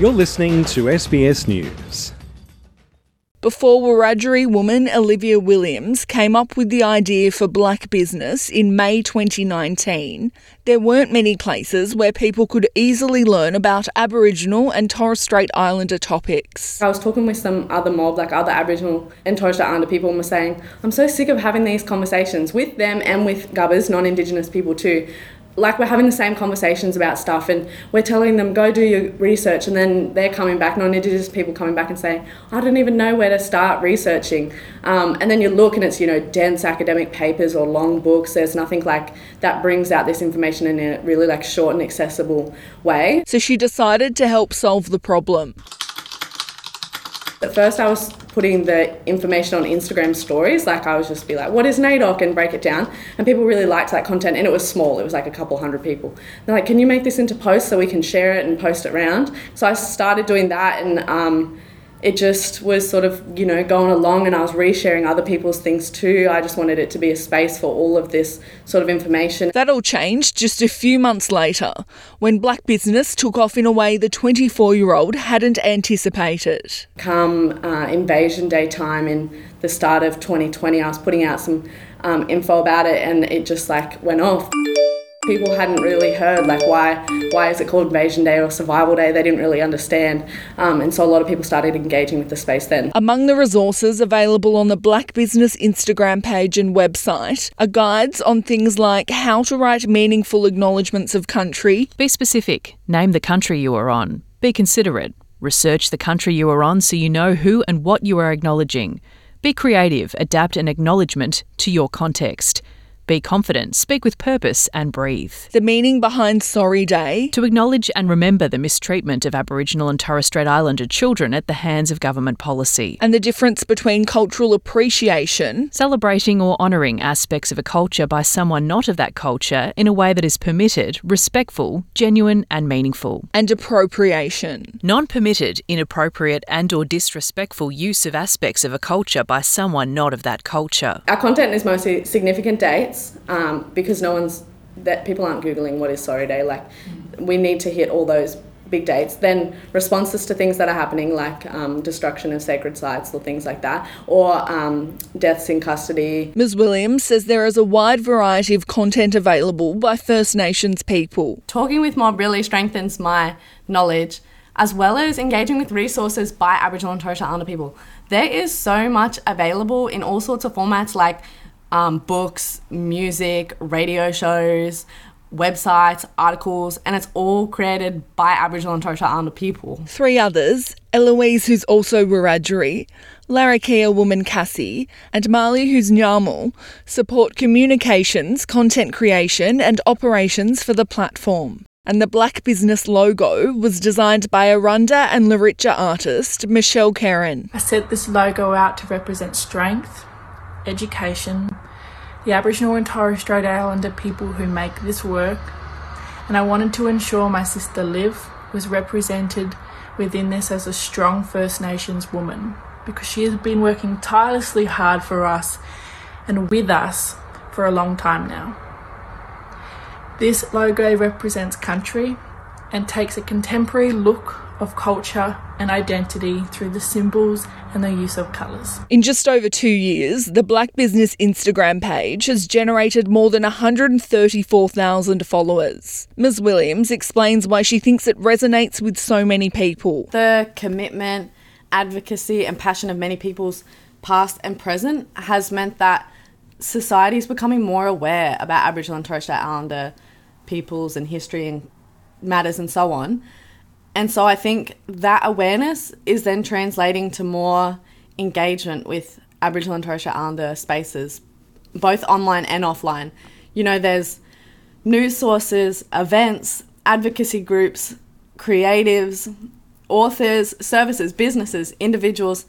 You're listening to SBS News. Before Wiradjuri woman Olivia Williams came up with the idea for Blak Business in May 2019, there weren't many places where people could easily learn about Aboriginal and Torres Strait Islander topics. I was talking with some other mob, like other Aboriginal and Torres Strait Islander people, and was saying, I'm so sick of having these conversations with them and with Gubbers, non Indigenous people too. Like we're having the same conversations about stuff, and we're telling them go do your research, and then they're coming back, non-indigenous people coming back and saying, I don't even know where to start researching. Um, and then you look, and it's you know dense academic papers or long books. There's nothing like that brings out this information in a really like short and accessible way. So she decided to help solve the problem. At first, I was putting the information on Instagram stories. Like, I was just be like, what is NAIDOC? and break it down. And people really liked that content. And it was small, it was like a couple hundred people. They're like, can you make this into posts so we can share it and post it around? So I started doing that. And um, it just was sort of, you know, going along and I was resharing other people's things too. I just wanted it to be a space for all of this sort of information. That all changed just a few months later when Blak Business took off in a way the 24 year old hadn't anticipated. Come uh, Invasion Day time in the start of 2020, I was putting out some um, info about it and it just like went off people hadn't really heard like why why is it called invasion day or survival day? They didn't really understand. Um, and so a lot of people started engaging with the space then. Among the resources available on the Blak Business instagram page and website are guides on things like how to write meaningful acknowledgements of country. Be specific. Name the country you are on. Be considerate. Research the country you are on so you know who and what you are acknowledging. Be creative. Adapt an acknowledgement to your context be confident, speak with purpose, and breathe. The meaning behind Sorry Day? To acknowledge and remember the mistreatment of Aboriginal and Torres Strait Islander children at the hands of government policy. And the difference between cultural appreciation, celebrating or honouring aspects of a culture by someone not of that culture in a way that is permitted, respectful, genuine, and meaningful. And appropriation. Non-permitted, inappropriate, and or disrespectful use of aspects of a culture by someone not of that culture. Our content is mostly significant dates um, because no one's that people aren't googling what is sorry day like we need to hit all those big dates. Then responses to things that are happening like um, destruction of sacred sites or things like that or um, deaths in custody. Ms williams says there is a wide variety of content available by first nations people. Talking with mob really strengthens my knowledge as well as engaging with resources by aboriginal and torres strait islander people. There is so much available in all sorts of formats like um, books, music, radio shows, websites, articles, and it's all created by Aboriginal and Torres Strait Islander people. Three others, Eloise, who's also Wiradjuri, Larrakia woman Cassie, and Marley, who's Nyamal, support communications, content creation, and operations for the platform. And the Blak Business logo was designed by Arunda and Luritja artist Michelle Karen. I set this logo out to represent strength, education, the Aboriginal and Torres Strait Islander people who make this work, and I wanted to ensure my sister Liv was represented within this as a strong First Nations woman because she has been working tirelessly hard for us and with us for a long time now. This logo represents country and takes a contemporary look of culture and identity through the symbols and the use of colours. In just over two years, the Blak Business Instagram page has generated more than 134,000 followers. Ms. Williams explains why she thinks it resonates with so many people. The commitment, advocacy, and passion of many people's past and present has meant that society is becoming more aware about Aboriginal and Torres Strait Islander peoples and history and matters and so on. And so I think that awareness is then translating to more engagement with Aboriginal and Torres Strait Islander spaces, both online and offline. You know, there's news sources, events, advocacy groups, creatives, authors, services, businesses, individuals,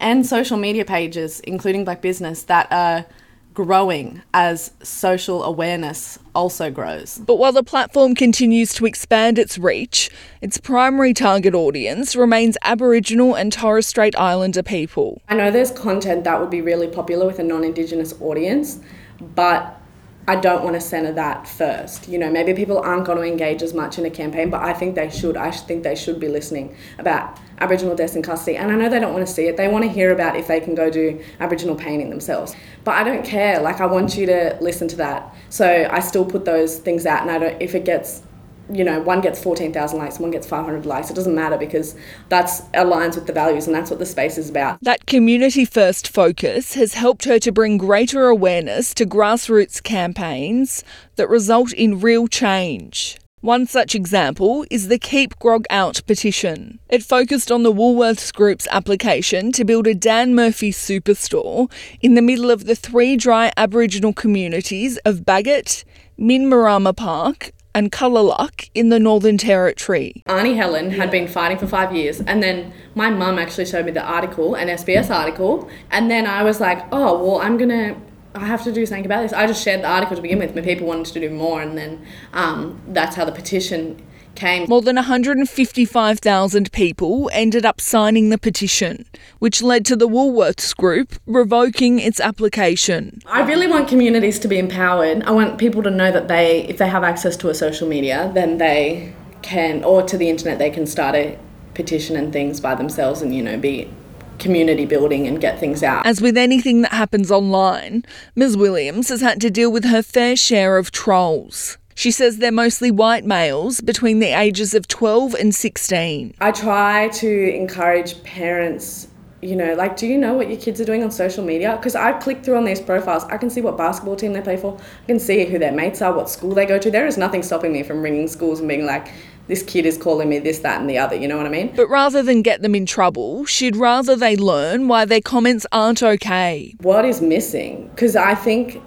and social media pages, including Blak Business, that are growing as social awareness also grows. But while the platform continues to expand its reach, its primary target audience remains Aboriginal and Torres Strait Islander people. I know there's content that would be really popular with a non Indigenous audience, but I don't want to center that first. You know, maybe people aren't going to engage as much in a campaign, but I think they should. I think they should be listening about Aboriginal deaths in custody. And I know they don't want to see it. They want to hear about if they can go do Aboriginal painting themselves. But I don't care. Like I want you to listen to that. So I still put those things out, and I don't. If it gets you know, one gets 14,000 likes, one gets 500 likes. It doesn't matter because that's aligns with the values and that's what the space is about. That community first focus has helped her to bring greater awareness to grassroots campaigns that result in real change. One such example is the Keep Grog Out petition. It focused on the Woolworths Group's application to build a Dan Murphy superstore in the middle of the three dry Aboriginal communities of Bagot, Minmarama Park, and Kulaluk in the Northern Territory. Auntie Helen had been fighting for five years, and then my mum actually showed me the article, an SBS article, and then I was like, oh, well, I'm gonna. I have to do something about this. I just shared the article to begin with, but people wanted to do more, and then um, that's how the petition came. More than 155,000 people ended up signing the petition, which led to the Woolworths Group revoking its application. I really want communities to be empowered. I want people to know that they, if they have access to a social media, then they can, or to the internet, they can start a petition and things by themselves and, you know, be community building and get things out. As with anything that happens online, Ms. Williams has had to deal with her fair share of trolls. She says they're mostly white males between the ages of 12 and 16. I try to encourage parents, you know, like, do you know what your kids are doing on social media? Because I click through on these profiles, I can see what basketball team they play for, I can see who their mates are, what school they go to. There is nothing stopping me from ringing schools and being like, this kid is calling me this, that, and the other, you know what I mean? But rather than get them in trouble, she'd rather they learn why their comments aren't okay. What is missing? Because I think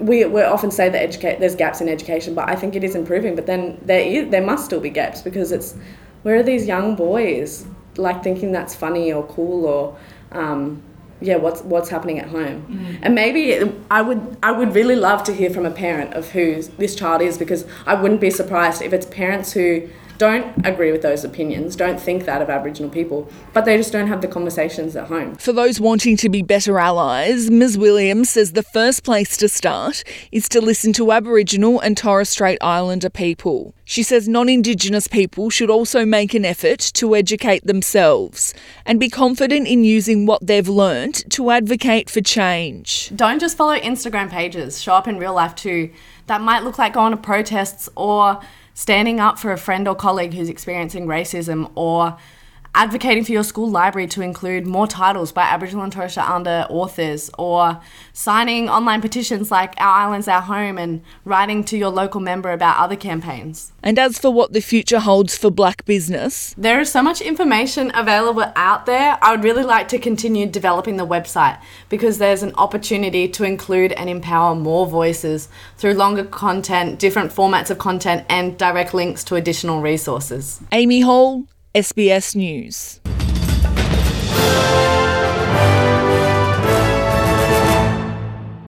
we, we often say that educate there's gaps in education, but I think it is improving. But then there is there must still be gaps because it's where are these young boys like thinking that's funny or cool or um, yeah what's what's happening at home mm. and maybe i would i would really love to hear from a parent of who this child is because i wouldn't be surprised if it's parents who don't agree with those opinions, don't think that of Aboriginal people, but they just don't have the conversations at home. For those wanting to be better allies, Ms. Williams says the first place to start is to listen to Aboriginal and Torres Strait Islander people. She says non Indigenous people should also make an effort to educate themselves and be confident in using what they've learnt to advocate for change. Don't just follow Instagram pages, show up in real life too. That might look like going to protests or standing up for a friend or colleague who's experiencing racism, or advocating for your school library to include more titles by Aboriginal and Torres Strait Islander authors, or signing online petitions like Our Island's Our Home and writing to your local member about other campaigns. And as for what the future holds for Blak Business, there is so much information available out there. I would really like to continue developing the website because there's an opportunity to include and empower more voices through longer content, different formats of content, and direct links to additional resources. Amy Hall, SBS News.